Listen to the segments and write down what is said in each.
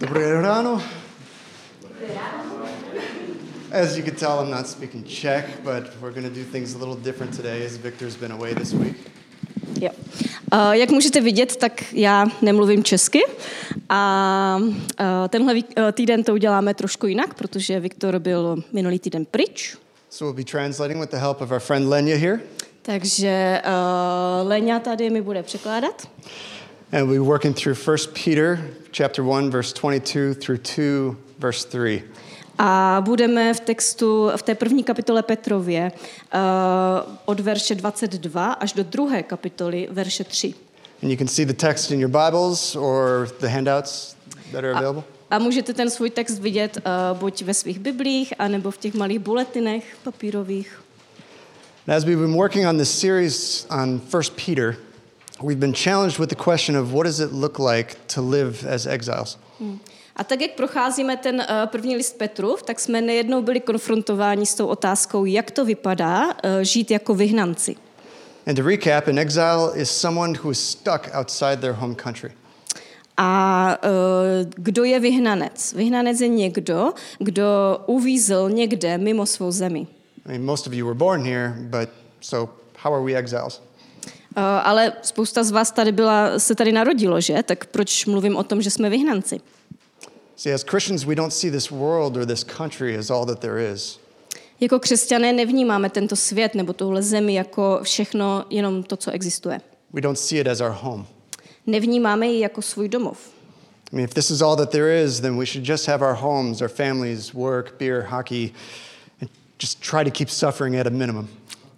Dobré ráno. As you can tell, I'm not speaking Czech, but we're going to do things a little different today as Victor's been away this week. Jo. Uh, jak můžete vidět, tak já nemluvím česky a uh, tenhle uh, týden to uděláme trošku jinak, protože Viktor byl minulý týden pryč. So we'll be translating with the help of our friend Lenya here. Takže uh, Leňa tady mi bude překládat. And we'll be working through 1 Peter chapter 1 verse 22 through 2 verse 3. A budeme v textu, v té první kapitole Petrově uh, od verše 22 až do druhé kapitoly verše 3. And you can see the text in your Bibles or the handouts that are available. A můžete ten svůj text vidět uh, buď ve svých biblích, anebo v těch malých buletinech papírových. And as we've been working on this series on 1 Peter, we've been challenged with the question of what does it look like to live as exiles? A tak, jak procházíme ten uh, první list Petrův, tak jsme nejednou byli konfrontováni s tou otázkou, jak to vypadá uh, žít jako vyhnanci. And to recap, an exile is someone who is stuck outside their home country. A uh, kdo je vyhnanec? Vyhnanec je někdo, kdo uvízl někde mimo svou zemi. I mean, most of you were born here, but so how are we exiles? Uh, ale spousta z vás tady byla, se tady narodilo, že? Tak proč mluvím o tom, že jsme vyhnanci? See, as Christians, we don't see this world or this country as all that there is. Jako křesťané nevnímáme tento svět nebo tuhle zemi jako všechno, jenom to, co existuje. We don't see it as our home. Nevnímáme ji jako svůj domov. I mean, if this is all that there is, then we should just have our homes, our families, work, beer, hockey, and just try to keep suffering at a minimum.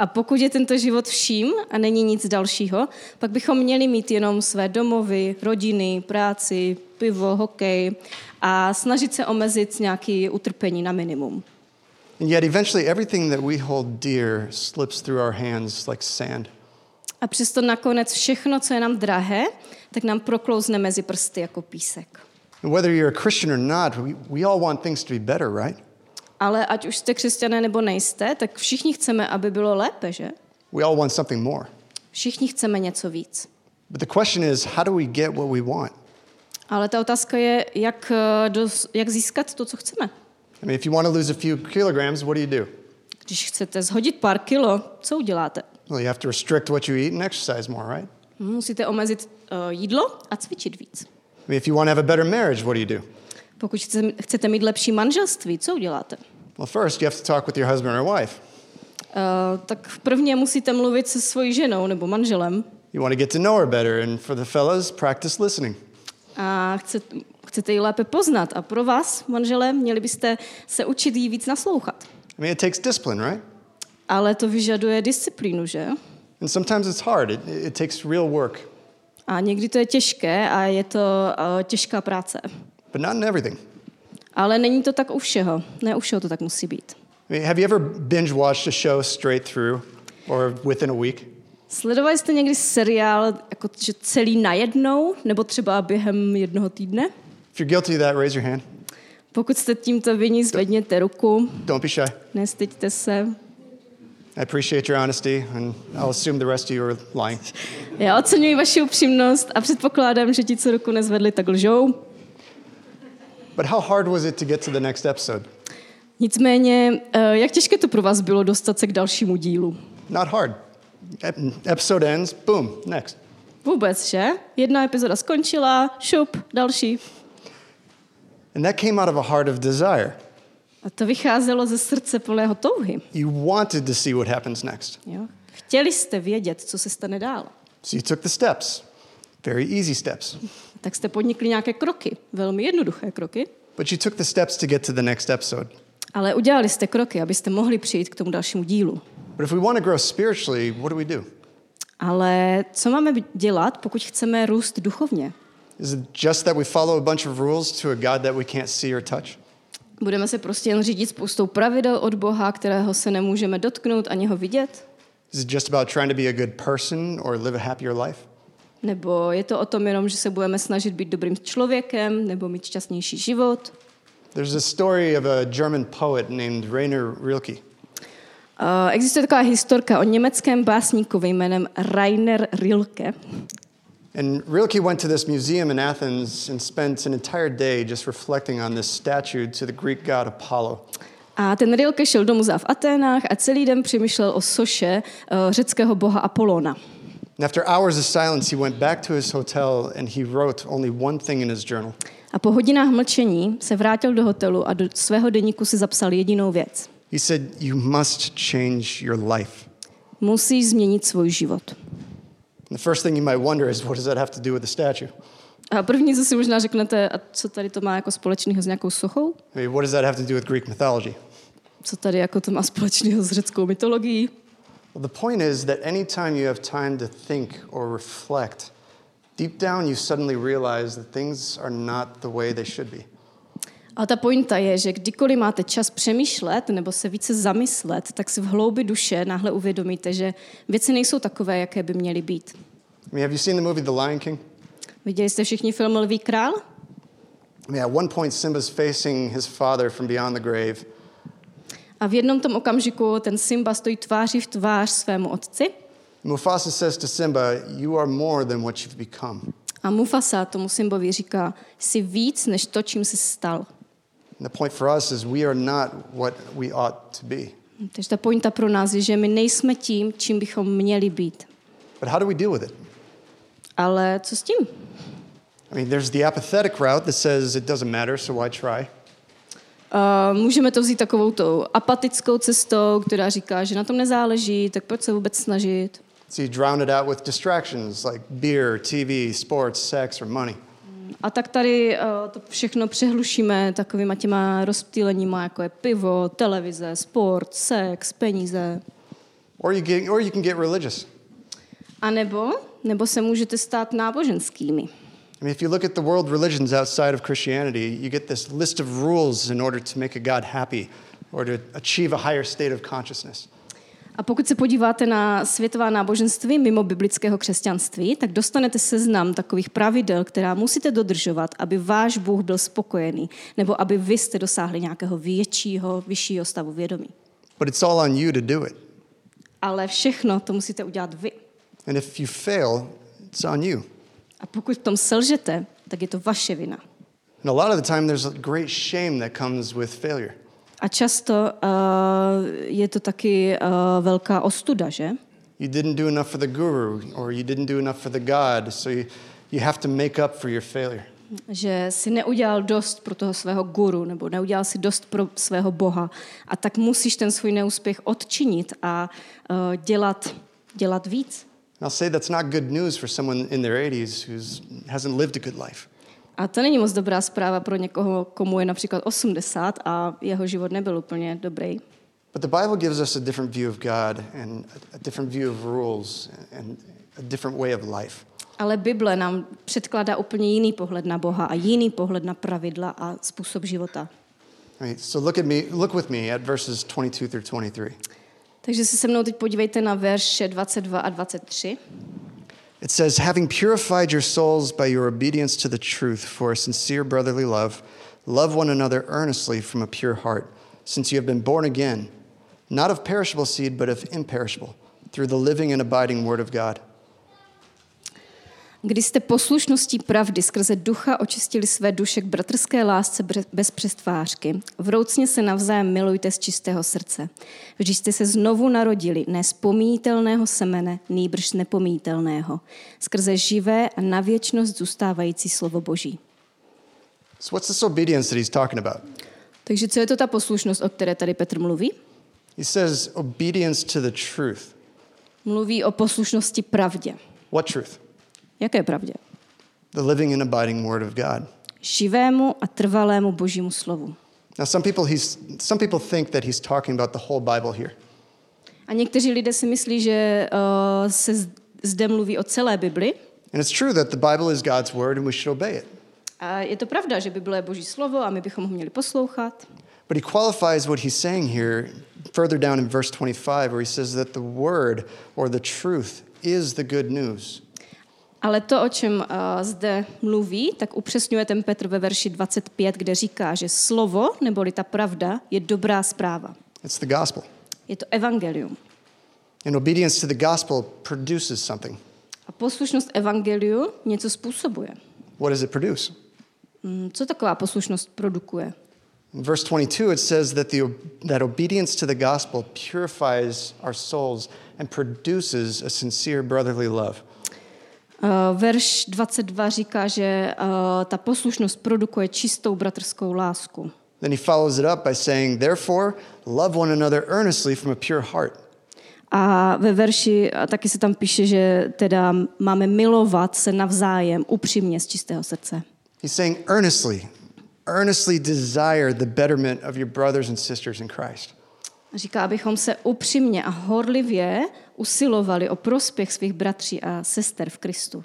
A pokud je tento život vším a není nic dalšího, pak bychom měli mít jenom své domovy, rodiny, práci, pivo, hokej a snažit se omezit nějaké utrpení na minimum. And yet, eventually, everything that we hold dear slips through our hands like sand. A přesto nakonec všechno, co je nám drahé, tak nám proklouzne mezi prsty jako písek. And whether you're a Christian or not, we, we all want things to be better, right? Ale ať už jste křesťané nebo nejste, tak všichni chceme, aby bylo lépe, že? We all want something more. Všichni chceme něco víc. But the question is, how do we get what we want? Ale ta otázka je, jak, eh, dos, jak získat to, co chceme. I mean, if you want to lose a few kilograms, what do you do? Když chcete zhodit pár kilo, co uděláte? Well, you have to restrict what you eat and exercise more, right? Hm, Musíte omezit uh, jídlo a cvičit víc. I mean, if you want to have a better marriage, what do you do? Pokud chce- chcete mít lepší manželství, co uděláte? Well, first, you have to talk with your husband or wife. Uh, tak prvně musíte mluvit se svojí ženou nebo manželem You want to get to know her better. And for the fellas, practice listening. a chcete, chcete ji lépe poznat. A pro vás, manžele, měli byste se učit jí víc naslouchat. I mean, it takes discipline, right? Ale to vyžaduje disciplínu, že? And sometimes it's hard, it, it takes real work, A někdy to je těžké a je to uh, těžká práce. but not in everything. Ale není to tak u všeho. Ne u všeho to tak musí být. Have you ever binge watched a show straight through or within a week? Sledovali jste někdy seriál jako, že celý najednou, nebo třeba během jednoho týdne? If you're guilty of that, raise your hand. Pokud jste tímto viní, zvedněte ruku, Don't be shy. nestyďte se. I appreciate your honesty, and I'll assume the rest of you are lying. Já oceňuji vaši upřímnost a předpokládám, že ti, co ruku nezvedli, tak lžou. But how hard was it to get to the next episode? Nicméně, eh, jak těžké to pro vás bylo dostat se k dalšímu dílu? Not hard. Ep- Episode ends, boom, next. Vůbec, že? Jedna epizoda skončila, šup, další. And that came out of a heart of desire. A to vycházelo ze srdce plného touhy. You wanted to see what happens next. Jo? Chtěli jste vědět, co se stane dál. So you took the steps, very easy steps. Tak jste podnikli nějaké kroky, velmi jednoduché kroky, But you took the steps to get to the next episode. ale udělali jste kroky, abyste mohli přijít k tomu dalšímu dílu. But if we want to grow spiritually, what do we do? Ale co máme dělat, pokud chceme růst duchovně? Is it just that we follow a bunch of rules to a God that we can't see or touch? Budeme se prostě jen řídit spoustou pravidel od Boha, kterého se nemůžeme dotknout ani ho vidět? Is it just about trying to be a good person or live a happier life? Nebo je to o tom jenom, že se budeme snažit být dobrým člověkem nebo mít šťastnější život? There's a story of a German poet named Rainer Rilke. Uh, existuje taková historka o německém básníkovi jménem Rainer Rilke. And Rilke went to this museum in Athens and spent an entire day just reflecting on this statue to the Greek god Apollo. A ten Rilke šel do muzea v Aténách a celý den přemýšlel o soše uh, řeckého boha Apolona. And after hours of silence, he went back to his hotel and he wrote only one thing in his journal. A po hodinách mlčení se vrátil do hotelu a do svého deníku si zapsal jedinou věc. He said, You must change your life. Musíš změnit svůj život. And the first thing you might wonder is, what does that have to do with the statue? A první, co si možná řeknete, a co tady to má jako společného s nějakou sochou? I mean, what does that have to do with Greek mythology? Co tady jako to má společného s řeckou mytologií? Well, the point is that anytime you have time to think or reflect, deep down you suddenly realize that things are not the way they should be. A ta pointa je, že kdykoliv máte čas přemýšlet nebo se více zamyslet, tak si v hloubi duše náhle uvědomíte, že věci nejsou takové, jaké by měly být. I mean, have you seen the movie The Lion King? Viděli jste všichni film Lví král? I mean, at one point, Simba's facing his father from beyond the grave, A v jednom tom okamžiku ten Simba stojí tváří v tvář svému otci Mufasa says to Simba, You are more than what you've become. a Mufasa tomu Simbovi říká, jsi víc než to, čím jsi stal. And the point for us is we are not what we ought to be. Takže ta pointa pro nás je, že my nejsme tím, čím bychom měli být. But how do we deal with it? Ale co s tím? I mean, there's the apathetic route that says it doesn't matter, so why try? Uh, můžeme to vzít takovou tou apatickou cestou, která říká, že na tom nezáleží, tak proč se vůbec snažit? So you drown it out with distractions like beer, TV, sports, sex, or money. A tak tady uh, to všechno přehlušíme takovýma těma rozptýleníma, jako je pivo, televize, sport, sex, peníze. Or you, get, or you can get religious. A nebo, nebo se můžete stát náboženskými. I mean, if you look at the world religions outside of Christianity, you get this list of rules in order to make a God happy or to achieve a higher state of consciousness. A pokud se podíváte na světová náboženství mimo biblického křesťanství, tak dostanete seznam takových pravidel, která musíte dodržovat, aby váš Bůh byl spokojený, nebo aby vy jste dosáhli nějakého většího, vyššího stavu vědomí. But it's all on you to do it. Ale všechno to musíte udělat vy. And if you fail, it's on you. A pokud v tom selžete, tak je to vaše vina. And a lot of the time, there's a great shame that comes with failure. A často uh, je to taky uh, velká ostuda, že? You didn't do enough for the guru, or you didn't do enough for the God, so you, you have to make up for your failure. Že si neudělal dost pro toho svého guru, nebo neudělal si dost pro svého boha. A tak musíš ten svůj neúspěch odčinit a uh, dělat, dělat víc. And I'll say that's not good news for someone in their 80s who hasn't lived a good life. A to není moc dobrá zpráva pro někoho, komu je například 80 a jeho život nebyl úplně dobrý. But the Bible gives us a different view of God and a different view of rules and a different way of life. Ale Bible nám předkládá úplně jiný pohled na Boha a jiný pohled na pravidla a způsob života. Right, so look at me, look with me at verses 22 through 23. Takže se se mnou teď podívejte na verše 22 a 23. It says, having purified your souls by your obedience to the truth for a sincere brotherly love, love one another earnestly from a pure heart, since you have been born again, not of perishable seed, but of imperishable, through the living and abiding word of God. Kdy jste poslušností pravdy skrze ducha očistili své duše k bratrské lásce bez přestvářky. Vroucně se navzájem milujte z čistého srdce. Vždyť jste se znovu narodili ne z pomítelného semene, nýbrž z nepomítelného. Skrze živé a na věčnost zůstávající slovo Boží. So, what's this obedience that he's talking about? Takže co je to ta poslušnost, o které tady Petr mluví? He says, obedience to the truth. Mluví o poslušnosti pravdě. What truth? Jaké pravdě? The living and abiding word of God. Živému a trvalému božímu slovu. Now, some people, he's, some people think that he's talking about the whole Bible here. A někteří lidé si myslí, že uh, se zde mluví o celé Bibli. And it's true that the Bible is God's word and we should obey it. A je to pravda, že Bible je boží slovo a my bychom ho měli poslouchat. But he qualifies what he's saying here further down in verse 25, where he says that the word or the truth is the good news. Ale to, o čem uh, zde mluví, tak upřesňuje ten Petr ve verši 25, kde říká, že slovo, neboli ta pravda, je dobrá zpráva. It's the gospel. Je to evangelium. And obedience to the gospel produces something. A poslušnost evangeliu něco způsobuje. What does it produce? Mm, Co taková poslušnost produkuje? In verse 22, it says that, the, that obedience to the gospel purifies our souls and produces a sincere brotherly love. Uh, verš 22 říká, že uh, ta poslušnost produkuje čistou bratrskou lásku. Then he follows it up by saying, Therefore, love one another earnestly from a pure heart. A ve verši a taky se tam píše, že teda máme milovat se navzájem upřímně z čistého srdce. He's saying, earnestly, earnestly desire the betterment of your brothers and sisters in Christ. Říká, abychom se upřímně a horlivě usilovali o prospěch svých bratří a sester v Kristu.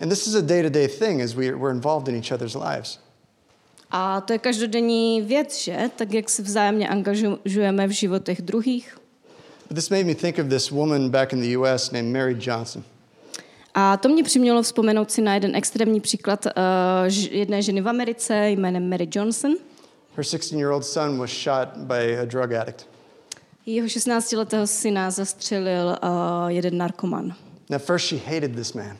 And this is a day to day thing as we, we're involved in each other's lives. A to je každodenní věc, že? Tak jak se vzájemně angažujeme v životech druhých. But this made me think of this woman back in the US named Mary Johnson. A to mě přimělo vzpomenout si na jeden extrémní příklad uh, jedné ženy v Americe jménem Mary Johnson. Her 16 year old son was shot by a drug addict. Jeho 16-letého syna zastřelil uh, jeden narkoman. At first, she hated this man.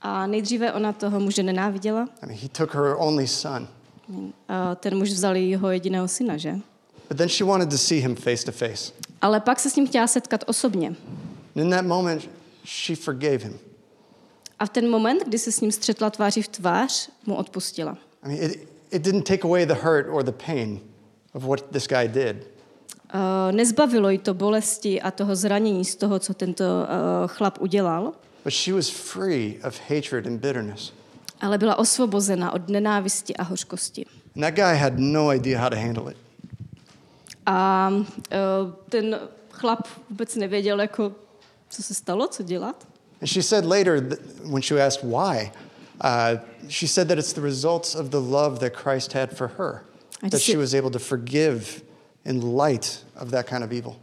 A nejdříve ona toho muže nenáviděla. I mean, he took her only son. Uh, ten muž vzal jeho jediného syna, že? But then she wanted to see him face to face. Ale pak se s ním chtěla setkat osobně. And in that moment, she forgave him. A v ten moment, kdy se s ním střetla tváří v tvář, mu odpustila. I mean, it, it didn't take away the hurt or the pain of what this guy did. Uh, nezbavilo jí to bolesti a toho zranění z toho, co tento uh, chlap udělal, But she was free of hatred and bitterness. ale byla osvobozena od nenávisti a hořkosti. And that guy had no idea how to handle it. A uh, ten chlap vůbec nevěděl, jako, co se stalo, co dělat. And she said later, that when she asked why, uh, she said that it's the results of the love that Christ had for her, that she was able to forgive in light of that kind of evil.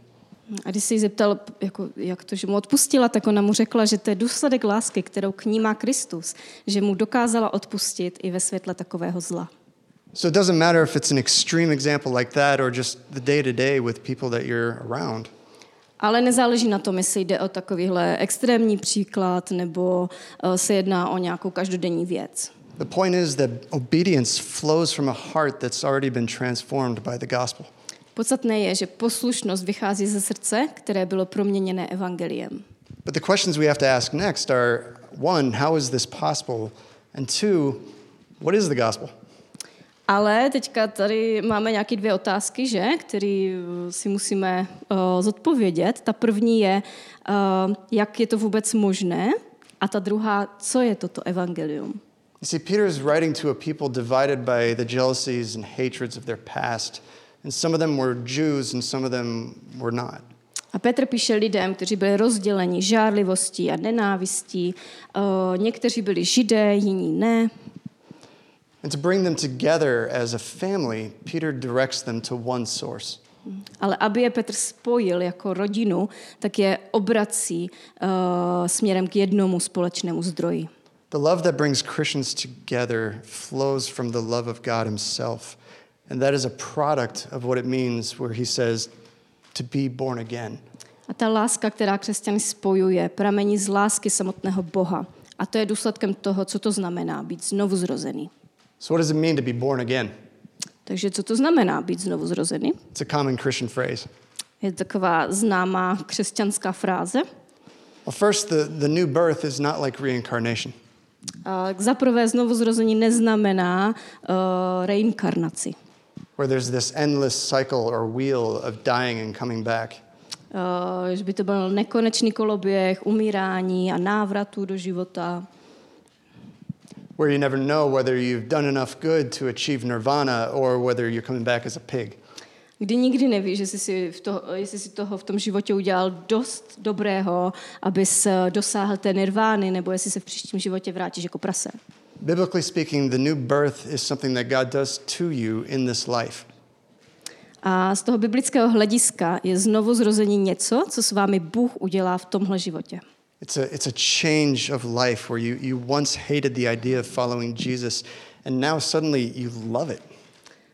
A když se jí zeptal, jako, jak to, že mu odpustila, tak ona mu řekla, že to je důsledek lásky, kterou k ní má Kristus, že mu dokázala odpustit i ve světle takového zla. So it doesn't matter if it's an extreme example like that or just the day to day with people that you're around. Ale nezáleží na tom, jestli jde o takovýhle extrémní příklad nebo eh, se jedná o nějakou každodenní věc. The point is that obedience flows from a heart that's already been transformed by the gospel. Podstatné je, že poslušnost vychází ze srdce, které bylo proměněné evangeliem. But the questions we have to ask next are one, how is this possible? And two, what is the gospel? Ale teďka tady máme nějaké dvě otázky, že, které eh, si musíme uh, zodpovědět. Ta první je, uh, jak je to vůbec možné, a ta druhá, co je toto evangelium. You see, Peter is writing to a people divided by the jealousies and hatreds of their past. And some of them were Jews and some of them were not. A Petr píše lidem, kteří byli rozděleni žárlivostí a nenávistí. Uh, někteří byli židé, jiní ne. And to bring them together as a family, Peter directs them to one source. Ale aby je Petr spojil jako rodinu, tak je obrací uh, směrem k jednomu společnému zdroji. The love that brings Christians together flows from the love of God Himself. And that is a product of what it means where He says to be born again. A ta láska, která křesťany spojuje, pramení z lásky samotného Boha. A to je důsledkem toho, co to znamená být znovu zrozený. So, what does it mean to be born again? Takže co to znamená být znovu zrozený? It's a common Christian phrase. Je to taková známá křesťanská fráze. Well, first, the, the new birth is not like reincarnation. A Za prvé znovu zrození neznamená uh, reinkarnaci. Where there's this endless cycle or wheel of dying and coming back. Uh, že by to byl nekonečný koloběh, umírání a návratu do života. Where you never know whether you've done enough good to achieve nirvana or whether you're coming back as a pig. Kdy nikdy nevíš, jestli si, v to, jestli si toho v tom životě udělal dost dobrého, abys eh, dosáhl té nirvány, nebo jestli se v příštím životě vrátíš jako prase. Biblically speaking, the new birth is something that God does to you in this life. A z toho biblického hlediska je znovu zrození něco, co s vámi Bůh udělá v tomhle životě. It's a, it's a change of life where you, you once hated the idea of following Jesus, and now suddenly you love it.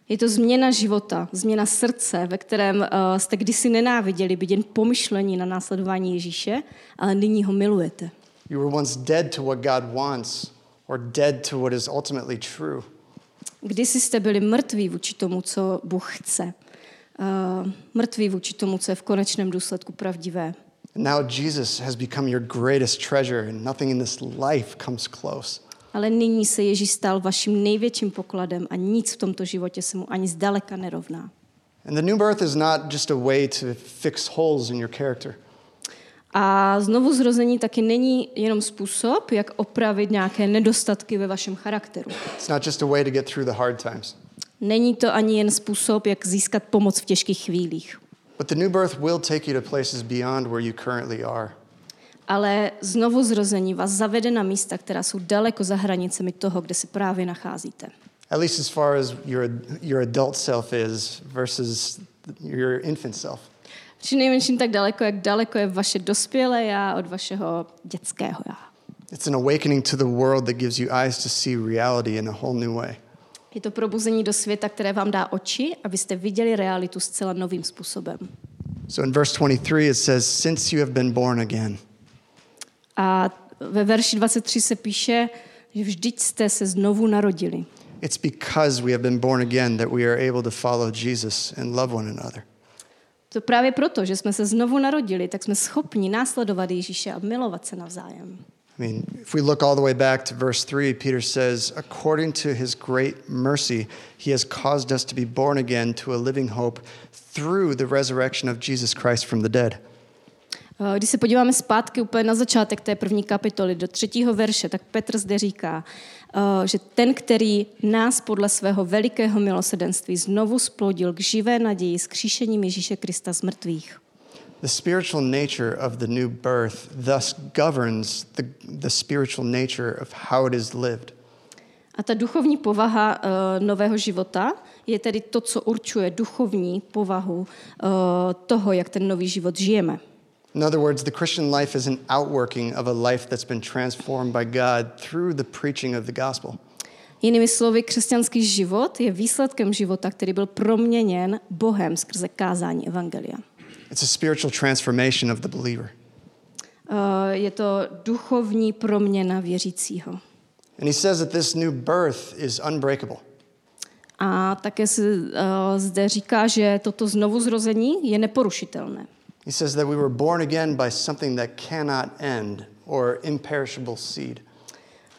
Je to změna života, změna srdce, ve kterém uh, jste kdysi nenáviděli být jen pomyšlení na následování Ježíše, ale nyní ho milujete. You were once dead to what God wants or dead to what is ultimately true. Kdysi jste byli mrtví vůči tomu, co Bůh chce. Uh, mrtví vůči tomu, co je v konečném důsledku pravdivé. Now Jesus has become your greatest treasure, and nothing in this life comes close. Ale nyní se Ježíš stal vaším největším pokladem a nic v tomto životě se mu ani zdaleka nerovná. And the new birth is not just a way to fix holes in your character. A znovu zrození taky není jenom způsob, jak opravit nějaké nedostatky ve vašem charakteru. It's not just a way to get through the hard times. Není to ani jen způsob, jak získat pomoc v těžkých chvílích. But the new birth will take you to places beyond where you currently are. Ale znovu zrození vás zavede na místa, která jsou daleko za hranicemi toho, kde se právě nacházíte. At least as far as your, your adult self is versus your infant self. Při nejmenším tak daleko, jak daleko je vaše dospělé já od vašeho dětského já. It's an awakening to the world that gives you eyes to see reality in a whole new way. Je to probuzení do světa, které vám dá oči, abyste viděli realitu zcela novým způsobem. So in verse 23, it says, Since you have been born again. A ve verši 23 se píše, že vždyť jste se znovu narodili. It's because we have been born again that we are able to follow Jesus and love one another. To právě proto, že jsme se znovu narodili, tak jsme schopni následovat Ježíše a milovat se navzájem. I mean, if we look all the way back to verse 3, Peter says, According to his great mercy, he has caused us to be born again to a living hope through the resurrection of Jesus Christ from the dead. Eh, Když se podíváme zpátky úplně na začátek té první kapitoly, do třetího verše, tak Petr zde říká, že ten, který nás podle svého velikého milosedenství znovu splodil k živé naději s kříšením Ježíše Krista z mrtvých. The spiritual nature of the new birth thus governs the, the spiritual nature of how it is lived. A ta duchovní povaha uh, nového života je tedy to, co určuje duchovní povahu uh, toho, jak ten nový život žijeme. In other words, the Christian life is an outworking of a life that's been transformed by God through the preaching of the gospel. Jinými slovy, křesťanský život je výsledkem života, který byl proměněn Bohem skrze kázání Evangelia. It's a spiritual transformation of the believer. Uh, je to duchovní proměna věřícího. And he says that this new birth is unbreakable. A také se uh, zde říká, že toto znovuzrození je neporušitelné. He says that we were born again by something that cannot end or imperishable seed.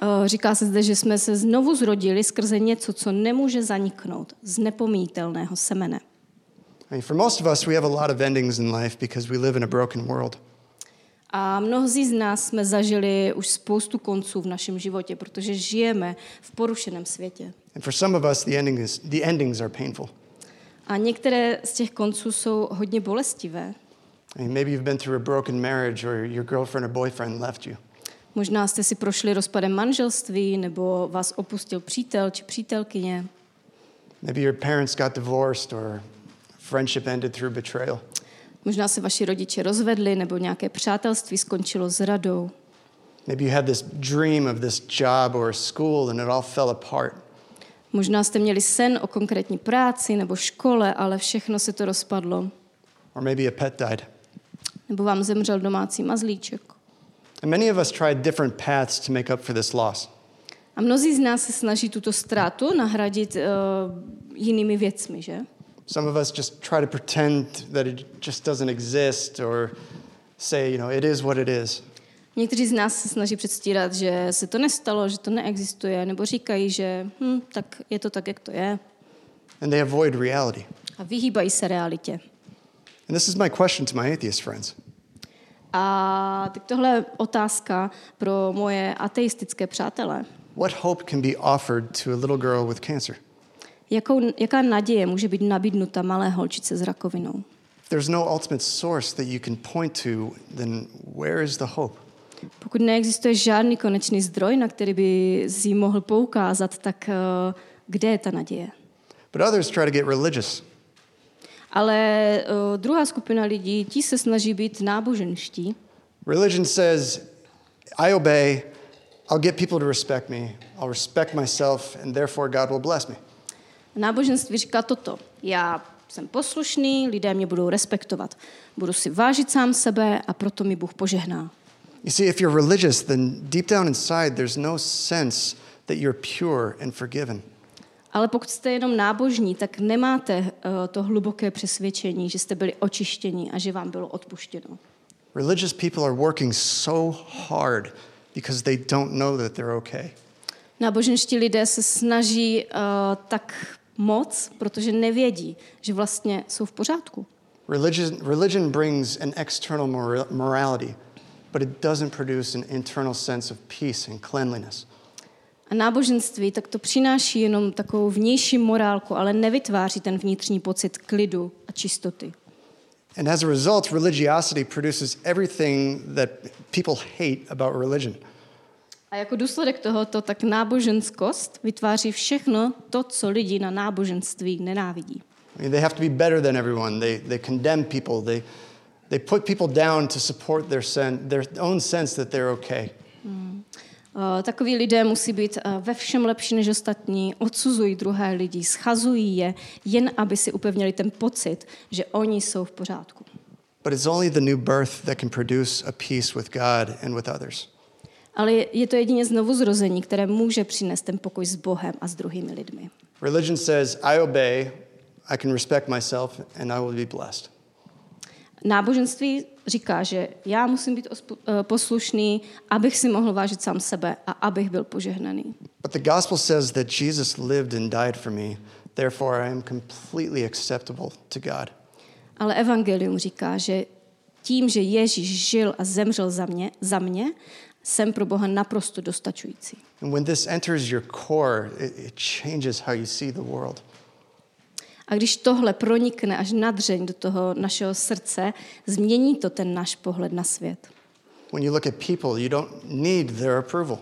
Uh, říká se zde, že jsme se znovu zrodili skrze něco, co nemůže zaniknout, z nepomítelného semene. I mean, for most of us, we have a lot of endings in life because we live in a broken world. A mnozí z nás jsme zažili už spoustu konců v našem životě, protože žijeme v porušeném světě. And for some of us, the, ending is, the endings are painful. A některé z těch konců jsou hodně bolestivé. I mean, maybe you've been through a broken marriage or your girlfriend or boyfriend left you. Možná jste si prošli rozpadem manželství, nebo vás opustil přítel či přítelkyně. Maybe your parents got divorced or friendship ended through betrayal. Možná se vaši rodiče rozvedli, nebo nějaké přátelství skončilo s radou. Maybe you had this dream of this job or school and it all fell apart. Možná jste měli sen o konkrétní práci nebo škole, ale všechno se to rozpadlo. Or maybe a pet died. Nebo vám zemřel domácí mazlíček. And many of us tried different paths to make up for this loss. A mnozí z nás se snaží tuto ztrátu nahradit uh, jinými věcmi, že? Some of us just try to pretend that it just doesn't exist or say, you know, it is what it is. Někteří z nás se snaží předstírat, že se to nestalo, že to neexistuje, nebo říkají, že hm, tak je to tak, jak to je. And they avoid reality. A vyhýbají se realitě. And this is my question to my atheist friends. A tak tohle je otázka pro moje ateistické přátelé. What hope can be offered to a little girl with cancer? Jakou, jaká naděje může být nabídnuta malé holčice s rakovinou? If there's no ultimate source that you can point to, then where is the hope? Pokud neexistuje žádný konečný zdroj, na který by si mohl poukázat, tak uh, kde je ta naděje? But others try to get religious. Ale uh, druhá skupina lidí, ti se snaží být náboženští. Religion says, I obey, I'll get people to respect me, I'll respect myself, and therefore God will bless me. Náboženství říká toto. Já jsem poslušný, lidé mě budou respektovat. Budu si vážit sám sebe a proto mi Bůh požehná. You see, if you're religious, then deep down inside, there's no sense that you're pure and forgiven. Ale pokud jste jenom nábožní, tak nemáte uh, to hluboké přesvědčení, že jste byli očištěni a že vám bylo odpuštěno. Religious people are working so hard because they don't know that they're okay. Náboženští lidé se snaží uh, tak moc, protože nevědí, že vlastně jsou v pořádku. Religion, religion brings an external mora- morality, but it doesn't produce an internal sense of peace and cleanliness. A náboženství tak to přináší jenom takovou vnější morálku, ale nevytváří ten vnitřní pocit klidu a čistoty. And as a result, religiosity produces everything that people hate about religion. A jako důsledek tohoto, tak náboženskost vytváří všechno to, co lidi na náboženství nenávidí. I mean, they have to be better than everyone. They, they condemn people. They, they put people down to support their, sen, their own sense that they're okay. Uh, Takoví lidé musí být uh, ve všem lepší než ostatní, odsuzují druhé lidi, schazují je, jen aby si upevnili ten pocit, že oni jsou v pořádku. But it's only the new birth that can produce a peace with God and with others. Ale je- to jedině znovu zrození, které může přinést ten pokoj s Bohem a s druhými lidmi. Religion says, I obey, I can respect myself, and I will be blessed. Náboženství říká, že já musím být eh, poslušný, abych si mohl vážit sám sebe a abych byl požehnaný. But the gospel says that Jesus lived and died for me, therefore I am completely acceptable to God. Ale evangelium říká, že tím, že Ježíš žil a zemřel za mě, za mě jsem pro Boha naprosto dostačující. And when this enters your core, it, it changes how you see the world. A když tohle pronikne až nadřeň do toho našeho srdce, změní to ten náš pohled na svět. When you look at people, you don't need their approval.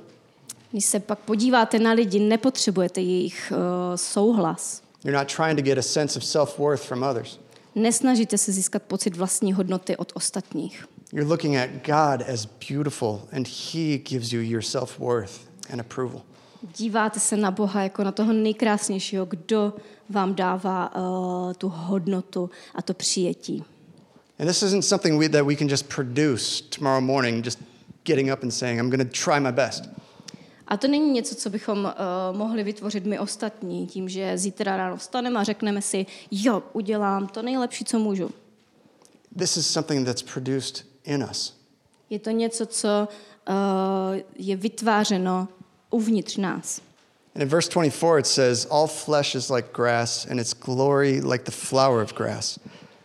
Když se pak podíváte na lidi, nepotřebujete jejich uh, souhlas. You're not trying to get a sense of self worth from others. Nesnažíte se získat pocit vlastní hodnoty od ostatních. You're looking at God as beautiful, and He gives you your self worth and approval. Díváte se na Boha jako na toho nejkrásnějšího, kdo vám dává uh, tu hodnotu a to přijetí. And this isn't something we, that we can just produce tomorrow morning, just getting up and saying, I'm going to try my best. A to není něco, co bychom uh, mohli vytvořit my ostatní, tím, že zítra ráno vstaneme a řekneme si, jo, udělám to nejlepší, co můžu. This is something that's produced in us. Je to něco, co uh, je vytvářeno uvnitř nás. And in verse 24, it says, All flesh is like grass, and its glory like the flower of grass.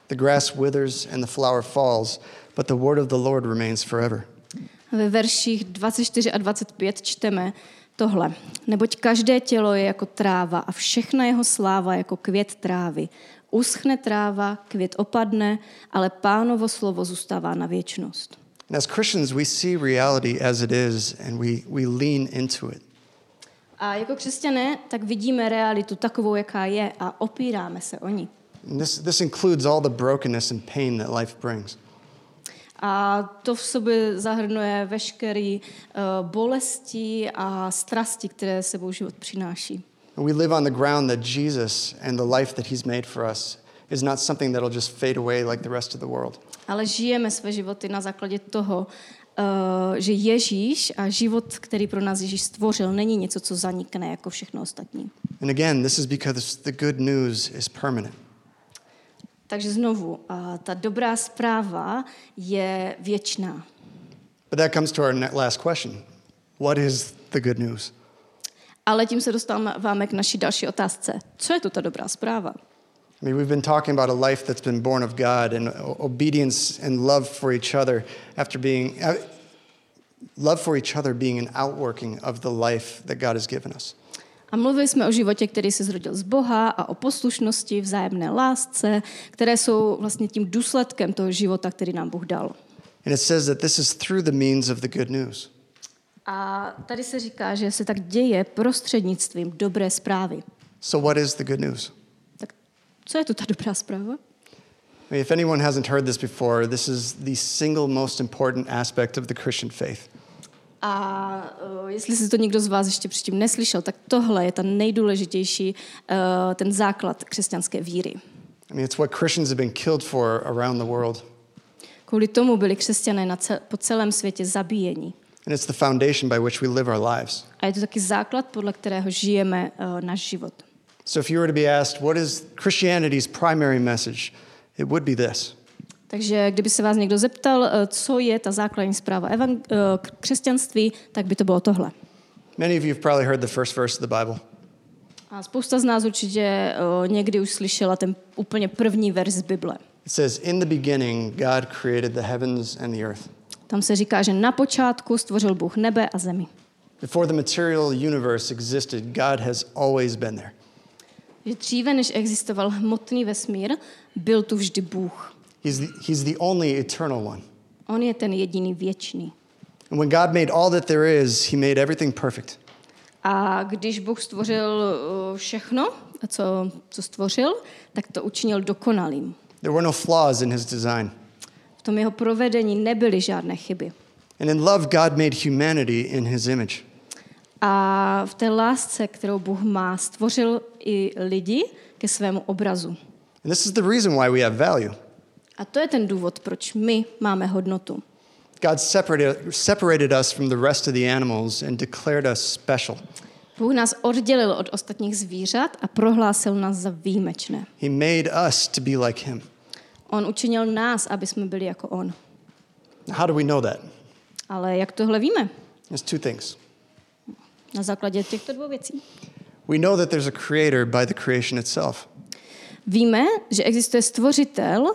The grass withers and the flower falls, but the word of the Lord remains forever. Ve verších 24 a 25 čteme tohle. Neboť každé tělo je jako tráva a všechna jeho sláva jako květ trávy. Uschne tráva, květ opadne, ale pánovo slovo zůstává na věčnost. And as Christians, we see reality as it is, and we, we lean into it. A jako křesťané tak vidíme realitu takovou, jaká je a opíráme se o ní. This, this includes all the brokenness and pain that life brings. A to v sobě zahrnuje veškeré uh, bolesti a strasti, které sebou život přináší. And we live on the ground that Jesus and the life that He's made for us is not something that'll just fade away like the rest of the world. Ale žijeme své životy na základě toho, uh, že Ježíš a život, který pro nás Ježíš stvořil, není něco, co zanikne jako všechno ostatní. And again, this is because the good news is permanent. Takže znovu, ta dobrá zpráva je věčná. But that comes to our last question What is the good news? Ale tím se dostáváme k naší další otázce. Co je to ta dobrá zpráva? I mean, we've been talking about a life that's been born of God and obedience and love for each other after being, uh, love for each other being an outworking of the life that God has given us. A mluvili jsme o životě, který se zrodil z Boha a o poslušnosti, vzájemné lásce, které jsou vlastně tím důsledkem toho života, který nám Bůh dal. And it says that this is through the means of the good news. A tady se říká, že se tak děje prostřednictvím dobré zprávy. So, what is the good news? Co je to ta dobrá zpráva? If anyone hasn't heard this before, this is the single most important aspect of the Christian faith. A uh, jestli si to někdo z vás ještě předtím neslyšel, tak tohle je ta nejdůležitější, uh, ten základ křesťanské víry. I mean, it's what Christians have been killed for around the world. Kvůli tomu byli křesťané na cel, po celém světě zabíjeni. And it's the foundation by which we live our lives. A je to taky základ, podle kterého žijeme uh, náš život. So if you were to be asked, what is Christianity's primary message? It would be this Takže kdyby se vás někdo zeptal, uh, co je ta základní zpráva evang- uh, křesťanství, tak by to bylo tohle. Many of you have probably heard the first verse of the Bible. A spousta z nás určitě uh, někdy už slyšela ten úplně první verš z Bible. It says, In the beginning, God created the heavens and the earth. Tam se říká, že na počátku stvořil Bůh nebe a zemi. Before the material universe existed, God has always been there. Že dříve, než existoval hmotný vesmír, byl tu vždy Bůh. He's the, he's the only eternal one. On je ten jediný věčný. And when God made all that there is, He made everything perfect. A když Bůh stvořil uh, všechno, co, co stvořil, tak to učinil dokonalým. There were no flaws in His design. V tom jeho provedení nebyly žádné chyby. And in love, God made humanity in His image. A v té lásce, kterou Bůh má, stvořil i lidi ke svému obrazu. And this is the reason why we have value. A to je ten důvod, proč my máme hodnotu. God separated, separated us from the rest of the animals and declared us special. Bůh nás oddělil od ostatních zvířat a prohlásil nás za výjimečné. He made us to be like Him. On učinil nás, aby jsme byli jako on. How do we know that? Ale jak tohle víme? There's two things. Na základě těchto dvou věcí. We know that there's a creator by the creation itself. Víme, že existuje stvořitel, uh,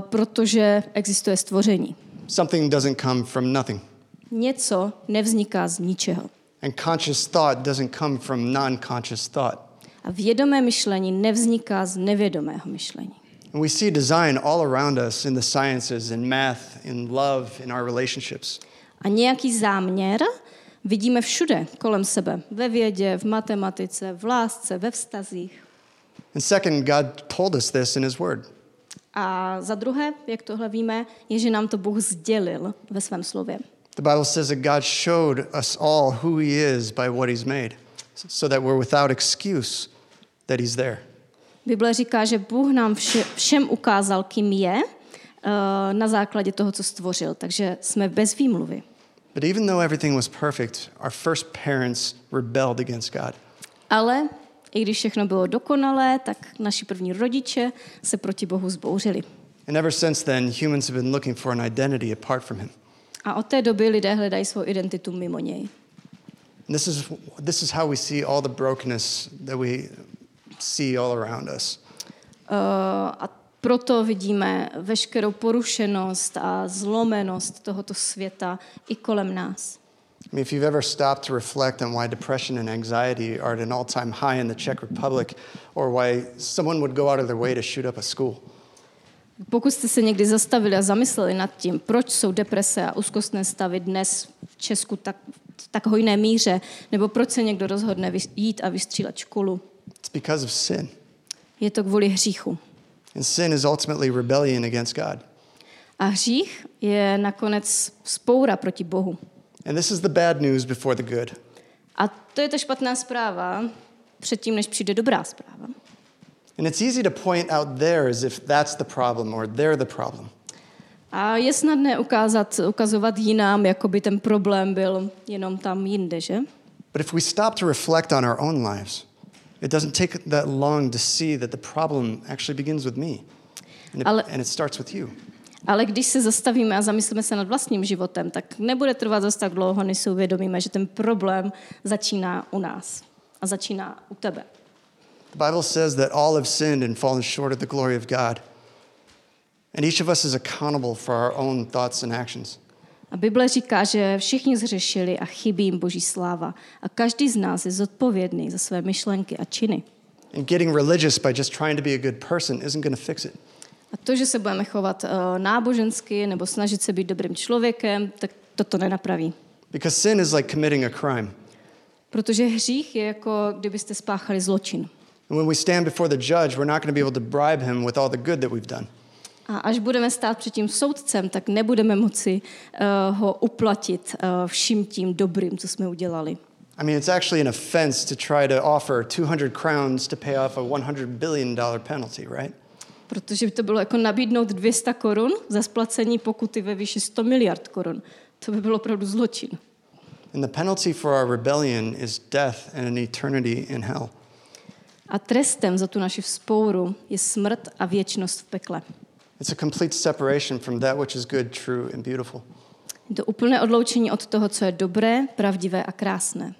protože existuje stvoření. Something doesn't come from nothing. Něco nevzniká z ničeho. And conscious thought doesn't come from non conscious thought. A vědomé myšlení nevzniká z nevědomého myšlení. And we see design all around us in the sciences, in math, in love, in our relationships. A nějaký záměr vidíme všude kolem sebe. Ve vědě, v matematice, v lásce, ve vztazích. And second, God told us this in His Word. A za druhé, jak tohle víme, je, že nám to Bůh sdělil ve svém slově. The Bible says that God showed us all who He is by what He's made, so that we're without excuse that He's there. Bible říká, že Bůh nám vše, všem ukázal, kým je, uh, na základě toho, co stvořil. Takže jsme bez výmluvy. But even though everything was perfect, our first parents rebelled against God. Ale i když všechno bylo dokonalé, tak naši první rodiče se proti Bohu zbouřili. And ever since then, humans have been looking for an identity apart from Him. A od té doby lidé hledají svou identitu mimo něj. And this is, this is how we see all the brokenness that we see all around us. Uh, a proto vidíme veškerou porušenost a zlomenost tohoto světa i kolem nás. I mean, if you've ever stopped to reflect on why depression and anxiety are at an all time high in the Czech Republic, or why someone would go out of their way to shoot up a school, Pokud jste se někdy zastavili a zamysleli nad tím, proč jsou deprese a úzkostné stavy dnes v Česku tak, v tak hojné míře, nebo proč se někdo rozhodne jít a vystřílet školu, it's because of sin. je to kvůli hříchu. And sin is ultimately rebellion against God. A hřích je nakonec spoura proti Bohu. And this is the bad news before the good. A to je ta špatná zpráva předtím, než přijde dobrá zpráva. And it's easy to point out there as if that's the problem or they're the problem. A je snadné ukázat, ukazovat jinám, jako by ten problém byl jenom tam jinde, že? But if we stop to reflect on our own lives, it doesn't take that long to see that the problem actually begins with me. And it, Ale- and it starts with you. Ale když se zastavíme a zamyslíme se nad vlastním životem, tak nebude trvat zase tak dlouho, než si uvědomíme, že ten problém začíná u nás a začíná u tebe. The Bible says that all have sinned and fallen short of the glory of God. And each of us is accountable for our own thoughts and actions. A Bible říká, že všichni zřešili a chybí jim Boží sláva. A každý z nás je zodpovědný za své myšlenky a činy. And getting religious by just trying to be a good person isn't going to fix it. A to, že se budeme chovat uh, nábožensky nebo snažit se být dobrým člověkem, tak toto nenapraví. Because sin is like committing a crime. Protože hřích je jako kdybyste spáchali zločin. And when we stand before the judge, we're not going to be able to bribe him with all the good that we've done. A až budeme stát před tím soudcem, tak nebudeme moci uh, ho uplatit uh, vším tím dobrým, co jsme udělali. I mean, it's actually an offense to try to offer 200 crowns to pay off a $100 billion penalty, right? protože by to bylo jako nabídnout 200 korun za splacení pokuty ve výši 100 miliard korun. To by bylo opravdu zločin. And the penalty for our rebellion is death and an eternity in hell. A trestem za tu naši vzpouru je smrt a věčnost v pekle. It's a complete separation from that which is good, true, and beautiful. To úplné odloučení od toho, co je dobré, pravdivé a krásné.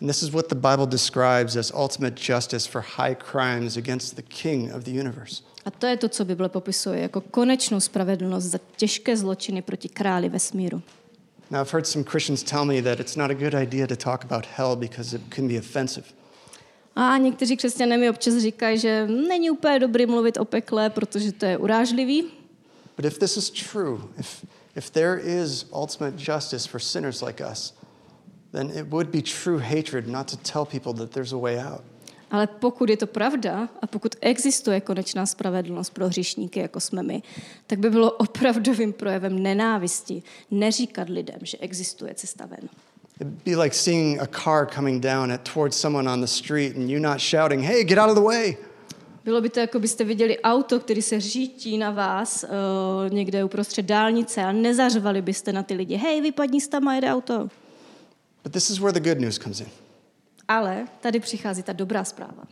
And this is what the Bible describes as ultimate justice for high crimes against the king of the universe. A to je to, co Bible popisuje jako konečnou spravedlnost za těžké zločiny proti králi vesmíru. Now, I've heard some Christians tell me that it's not a good idea to talk about hell because it can be offensive. A někteří křesťané mi občas říkají, že není úplně dobrý mluvit o pekle, protože to je urážlivý. But if this is true, if, if there is ultimate justice for sinners like us, then it would be true hatred not to tell people that there's a way out. Ale pokud je to pravda a pokud existuje konečná spravedlnost pro hříšníky, jako jsme my, tak by bylo opravdovým projevem nenávisti neříkat lidem, že existuje cesta ven. It'd be like seeing a car coming down at, towards someone on the street and you not shouting, hey, get out of the way. Bylo by to, jako byste viděli auto, který se řítí na vás uh, někde uprostřed dálnice a nezařvali byste na ty lidi, hej, vypadni z tam a jede auto. But this is where the good news comes in. Ale tady přichází ta dobrá zpráva.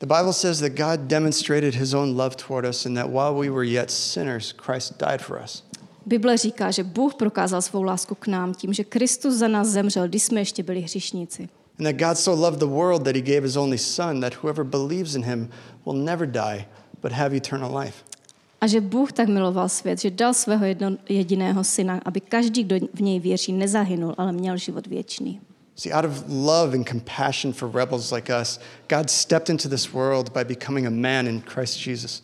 The Bible says that God demonstrated his own love toward us and that while we were yet sinners, Christ died for us. Bible říká, že Bůh prokázal svou lásku k nám tím, že Kristus za nás zemřel, když jsme ještě byli hříšníci. And that God so loved the world that he gave his only son that whoever believes in him will never die but have eternal life. A že Bůh tak miloval svět, že dal svého jedno, jediného syna, aby každý, kdo v něj věří, nezahynul, ale měl život věčný. See, out of love and compassion for rebels like us, God stepped into this world by becoming a man in Christ Jesus.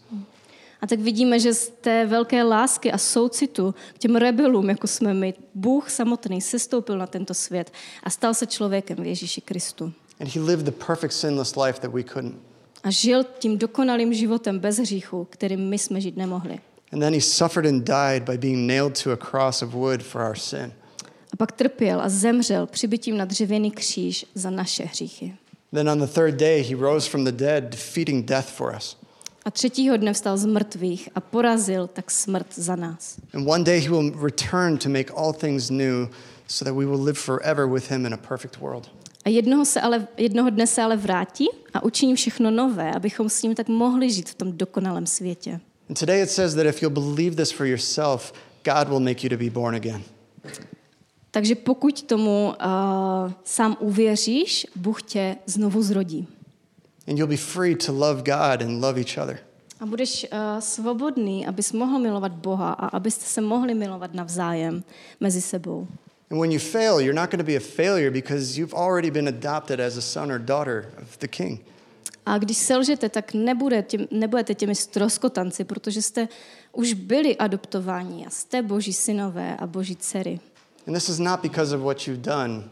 A tak vidíme, že z té velké lásky a soucitu k těm rebelům, jako jsme my, Bůh samotný sestoupil na tento svět a stal se člověkem v Ježíši Kristu. And he lived the perfect sinless life that we couldn't. A žil tím dokonalým životem bez hříchu, kterým my jsme žít nemohli. And then he suffered and died by being nailed to a cross of wood for our sin. A pak trpěl a zemřel přibytím na dřevěný kříž za naše hříchy. Then on the third day, he rose from the dead, defeating death for us. A třetího dne vstal z mrtvých a porazil tak smrt za nás. And one day he will return to make all things new so that we will live forever with him in a perfect world. A jednoho, se ale, jednoho dne se ale vrátí a učiní všechno nové, abychom s ním tak mohli žít v tom dokonalém světě. And today it says that if you'll believe this for yourself, God will make you to be born again. Takže pokud tomu uh, sám uvěříš, Bůh tě znovu zrodí. And you'll be free to love God and love each other. A budeš uh, svobodný, abys mohl milovat Boha a abyste se mohli milovat navzájem mezi sebou. And when you fail, you're not going to be a failure because you've already been adopted as a son or daughter of the king. A když selžete, tak nebude těm, nebudete těmi stroskotanci, protože jste už byli adoptováni a jste boží synové a boží dcery. And this is not because of what you've done,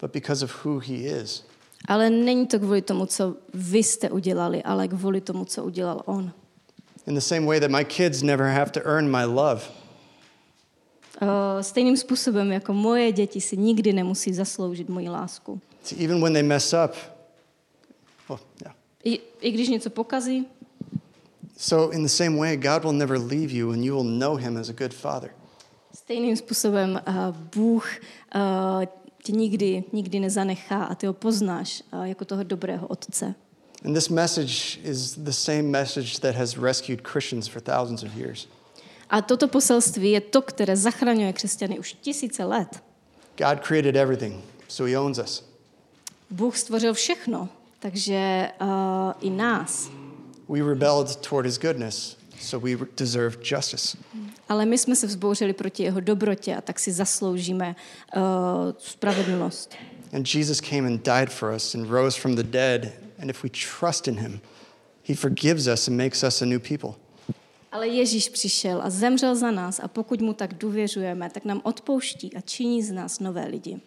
but because of who he is. Ale není to kvůli tomu, co vy jste udělali, ale kvůli tomu, co udělal on. In the same way that my kids never have to earn my love. Uh, stejným způsobem, jako moje děti si nikdy nemusí zasloužit moji lásku. See, even when they mess up, well, yeah. I, I když něco pokazí, So, in the same way, God will never leave you and you will know him as a good father. stejným způsobem uh, Bůh uh, tě nikdy, nikdy nezanechá a ty ho poznáš uh, jako toho dobrého otce. And this message is the same message that has rescued Christians for thousands of years. A toto poselství je to, které zachraňuje křesťany už tisíce let. God created everything, so he owns us. Bůh stvořil všechno, takže uh, i nás. We rebelled toward his goodness, so we deserve justice. Ale my jsme se vzbouřili proti jeho dobrotě a tak si zasloužíme uh, spravedlnost. And Jesus came and died for us and rose from the dead. And if we trust in him, he forgives us and makes us a new people. Ale Ježíš přišel a zemřel za nás a pokud mu tak důvěřujeme, tak nám odpouští a činí z nás nové lidi.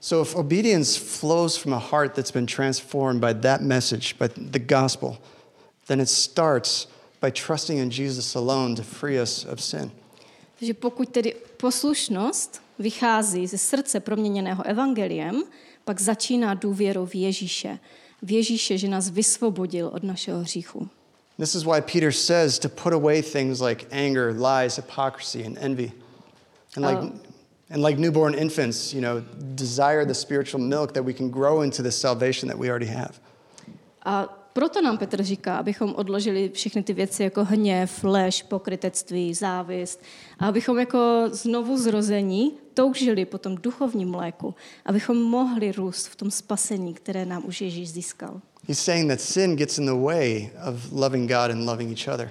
So if obedience flows from a heart that's been transformed by that message, by the gospel, then it starts by trusting in Jesus alone to free us of sin. Takže pokud tedy poslušnost vychází ze srdce proměněného evangeliem, pak začíná důvěrou v Ježíše. V Ježíše, že nás vysvobodil od našeho hříchu. This is why Peter says to put away things like anger, lies, hypocrisy, and envy. And like, and like newborn infants, you know, desire the spiritual milk that we can grow into the salvation that we already have. A proto nám Petr říká, abychom odložili všechny ty věci jako hněv, lež, pokrytectví, závist a abychom jako znovu zrození toužili po tom duchovním mléku, abychom mohli růst v tom spasení, které nám už Ježíš získal. He's saying that sin gets in the way of loving God and loving each other.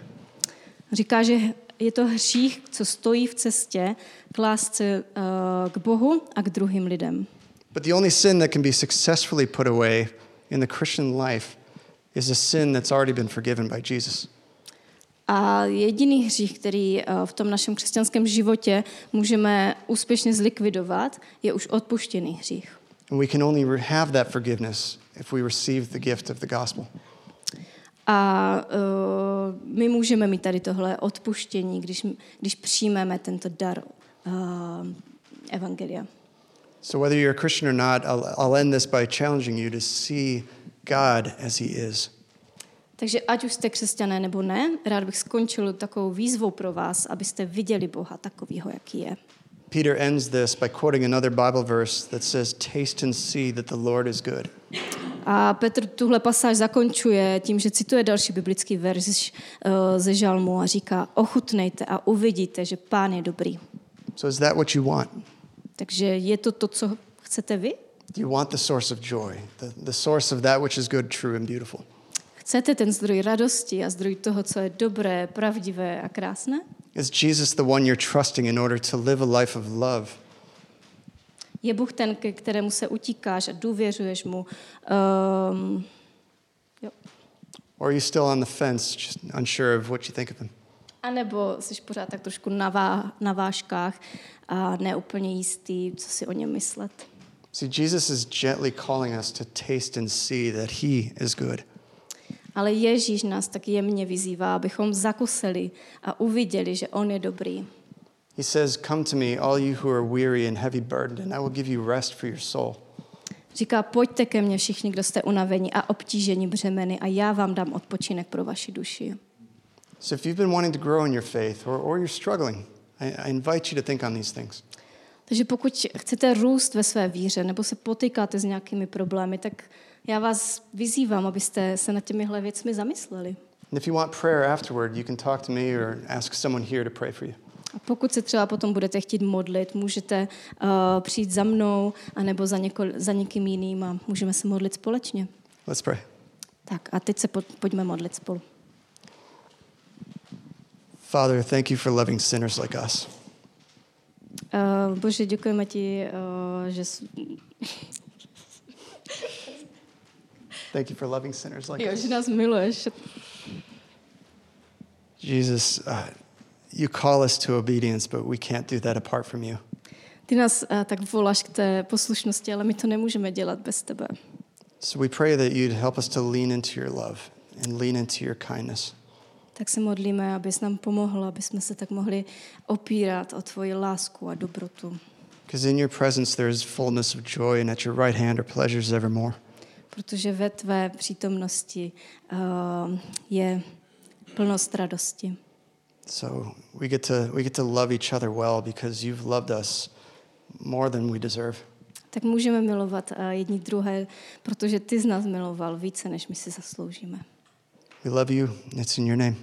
Říká, že je to hřích, co stojí v cestě k lásce uh, k Bohu a k druhým lidem. But the only sin that can be successfully put away in the Christian life is a sin that's already been forgiven by Jesus. A jediný hřích, který uh, v tom našem křesťanském životě můžeme úspěšně zlikvidovat, je už odpuštěný hřích. And we can only have that forgiveness if we receive the gift of the gospel. A uh, my můžeme mít tady tohle odpuštění, když, když přijmeme tento dar uh, evangelia. So, whether you're a Christian or not, I'll, I'll end this by challenging you to see God as He is. Takže ať už jste křesťané nebo ne, rád bych skončil takovou výzvou pro vás, abyste viděli Boha takovýho, jaký je. Peter ends this by quoting another Bible verse that says, Taste and see that the Lord is good. A Petr tuhle pasáž zakončuje tím, že cituje další biblický verš uh, ze Žalmu a říká, ochutnejte a uvidíte, že Pán je dobrý. So, is that what you want? Takže je to to, co chcete vy? Do you want the source of joy, the, the source of that which is good, true, and beautiful? Chcete ten zdroj radosti a zdroj toho, co je dobré, pravdivé a krásné? Is Jesus the one you're trusting in order to live a life of love? Je Bůh ten, ke kterému se utíkáš a důvěřuješ mu? Um, jo. Or are you still on the fence, just unsure of what you think of him? A nebo jsi pořád tak trošku na, vá, na vážkách a neúplně jistý, co si o něm myslet. See, Jesus is gently calling us to taste and see that he is good. Ale Ježíš nás tak jemně vyzývá, abychom zakusili a uviděli, že On je dobrý. He says, Come to me, all you who are weary and heavy burdened, and I will give you rest for your soul. Říká, pojďte ke mně všichni, kdo jste unavení a obtíženi břemeny a já vám dám odpočinek pro vaši duši. So if you've been wanting to grow in your faith or, or you're struggling, I, I invite you to think on these things. Takže pokud chcete růst ve své víře nebo se potýkáte s nějakými problémy, tak já vás vyzývám, abyste se nad těmihle věcmi zamysleli. And if you want prayer afterward, you can talk to me or ask someone here to pray for you. A pokud se třeba potom budete chtít modlit, můžete uh, přijít za mnou anebo za, něko, za někým jiným a můžeme se modlit společně. Let's pray. Tak a teď se po, pojďme modlit spolu. Father, thank you for loving sinners like us. Uh, Bože, děkujeme ti, uh, že... jsi- Thank you for loving sinners like Jo, us. že nás miluješ. Jesus, uh, you call us to obedience, but we can't do that apart from you. Ty nás uh, tak voláš k té poslušnosti, ale my to nemůžeme dělat bez tebe. So we pray that you'd help us to lean into your love and lean into your kindness. Tak se modlíme, abys nám pomohl, aby jsme se tak mohli opírat o tvoji lásku a dobrotu. Because in your presence there is fullness of joy, and at your right hand are pleasures evermore. Protože ve tvé přítomnosti uh, je plnost radosti. So we get to we get to love each other well because you've loved us more than we deserve. Tak můžeme milovat uh, jedni druhé, protože ty z nás miloval více, než my si zasloužíme. We love you. It's in your name.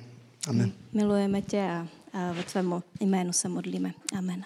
Amen. Milujeme tě a, a ve tvém jménu se modlíme. Amen.